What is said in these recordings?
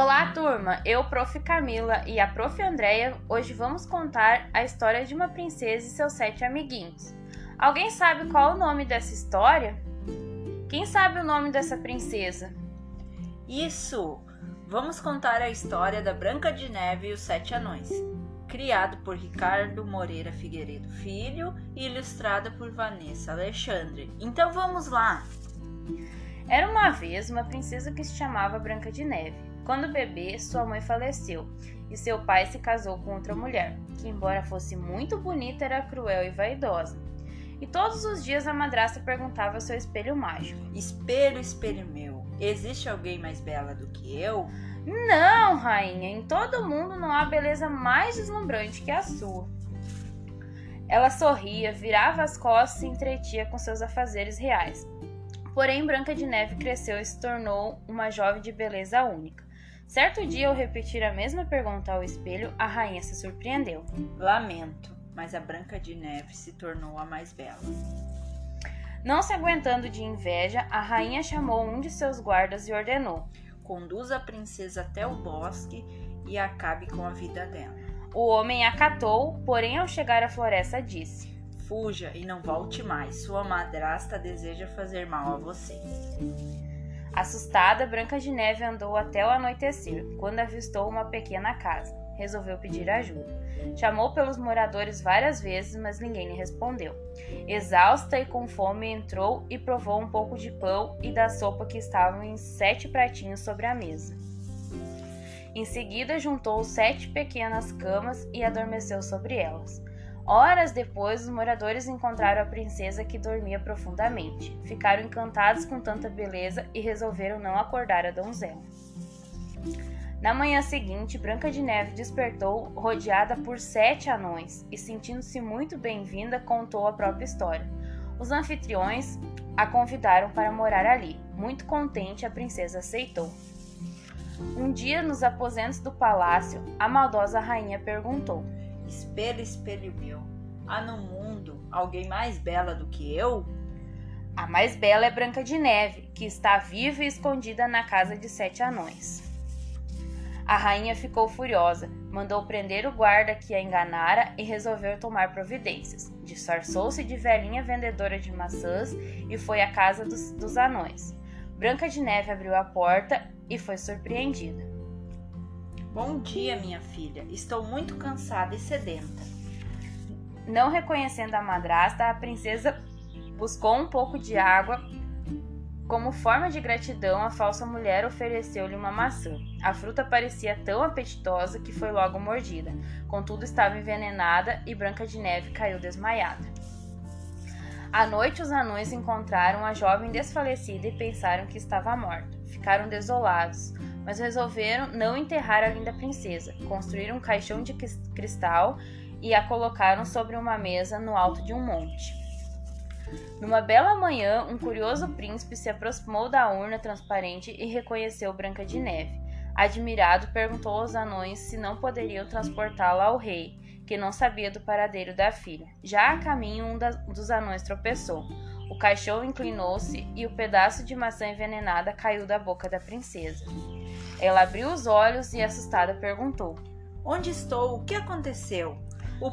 Olá, turma! Eu, Prof. Camila e a Prof. Andréia, hoje vamos contar a história de uma princesa e seus sete amiguinhos. Alguém sabe qual o nome dessa história? Quem sabe o nome dessa princesa? Isso! Vamos contar a história da Branca de Neve e os Sete Anões, criado por Ricardo Moreira Figueiredo Filho e ilustrada por Vanessa Alexandre. Então vamos lá! Era uma vez uma princesa que se chamava Branca de Neve. Quando bebê, sua mãe faleceu e seu pai se casou com outra mulher, que, embora fosse muito bonita, era cruel e vaidosa. E todos os dias a madrasta perguntava ao seu espelho mágico: Espelho, espelho meu, existe alguém mais bela do que eu? Não, rainha, em todo mundo não há beleza mais deslumbrante que a sua. Ela sorria, virava as costas e entretia com seus afazeres reais. Porém, Branca de Neve cresceu e se tornou uma jovem de beleza única. Certo dia, ao repetir a mesma pergunta ao espelho, a rainha se surpreendeu. Lamento, mas a Branca de Neve se tornou a mais bela. Não se aguentando de inveja, a rainha chamou um de seus guardas e ordenou: Conduza a princesa até o bosque e acabe com a vida dela. O homem acatou, porém, ao chegar à floresta, disse: Fuja e não volte mais. Sua madrasta deseja fazer mal a você. Assustada, Branca de Neve andou até o anoitecer, quando avistou uma pequena casa. Resolveu pedir ajuda. Chamou pelos moradores várias vezes, mas ninguém lhe respondeu. Exausta e com fome, entrou e provou um pouco de pão e da sopa que estavam em sete pratinhos sobre a mesa. Em seguida, juntou sete pequenas camas e adormeceu sobre elas. Horas depois, os moradores encontraram a princesa que dormia profundamente. Ficaram encantados com tanta beleza e resolveram não acordar a donzela. Na manhã seguinte, Branca de Neve despertou rodeada por sete anões e, sentindo-se muito bem-vinda, contou a própria história. Os anfitriões a convidaram para morar ali. Muito contente, a princesa aceitou. Um dia, nos aposentos do palácio, a maldosa rainha perguntou: Espelho, espelho meu, há no mundo alguém mais bela do que eu? A mais bela é Branca de Neve, que está viva e escondida na casa de sete anões. A rainha ficou furiosa, mandou prender o guarda que a enganara e resolveu tomar providências. Disfarçou-se de velhinha vendedora de maçãs e foi à casa dos, dos anões. Branca de Neve abriu a porta e foi surpreendida. Bom dia, minha filha. Estou muito cansada e sedenta. Não reconhecendo a madrasta, a princesa buscou um pouco de água. Como forma de gratidão, a falsa mulher ofereceu-lhe uma maçã. A fruta parecia tão apetitosa que foi logo mordida. Contudo, estava envenenada e Branca de Neve caiu desmaiada. À noite, os anões encontraram a jovem desfalecida e pensaram que estava morta. Ficaram desolados mas resolveram não enterrar a linda princesa. Construíram um caixão de cristal e a colocaram sobre uma mesa no alto de um monte. Numa bela manhã, um curioso príncipe se aproximou da urna transparente e reconheceu Branca de Neve. Admirado, perguntou aos anões se não poderiam transportá-la ao rei, que não sabia do paradeiro da filha. Já a caminho, um dos anões tropeçou. O caixão inclinou-se e o pedaço de maçã envenenada caiu da boca da princesa. Ela abriu os olhos e, assustada, perguntou: Onde estou? O que aconteceu? O,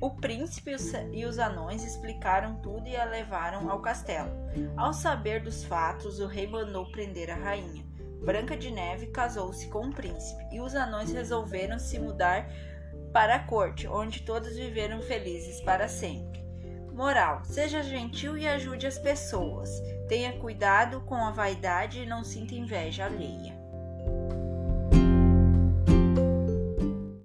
o príncipe e os anões explicaram tudo e a levaram ao castelo. Ao saber dos fatos, o rei mandou prender a rainha. Branca de Neve casou-se com o príncipe e os anões resolveram se mudar para a corte, onde todos viveram felizes para sempre. Moral: seja gentil e ajude as pessoas. Tenha cuidado com a vaidade e não sinta inveja alheia.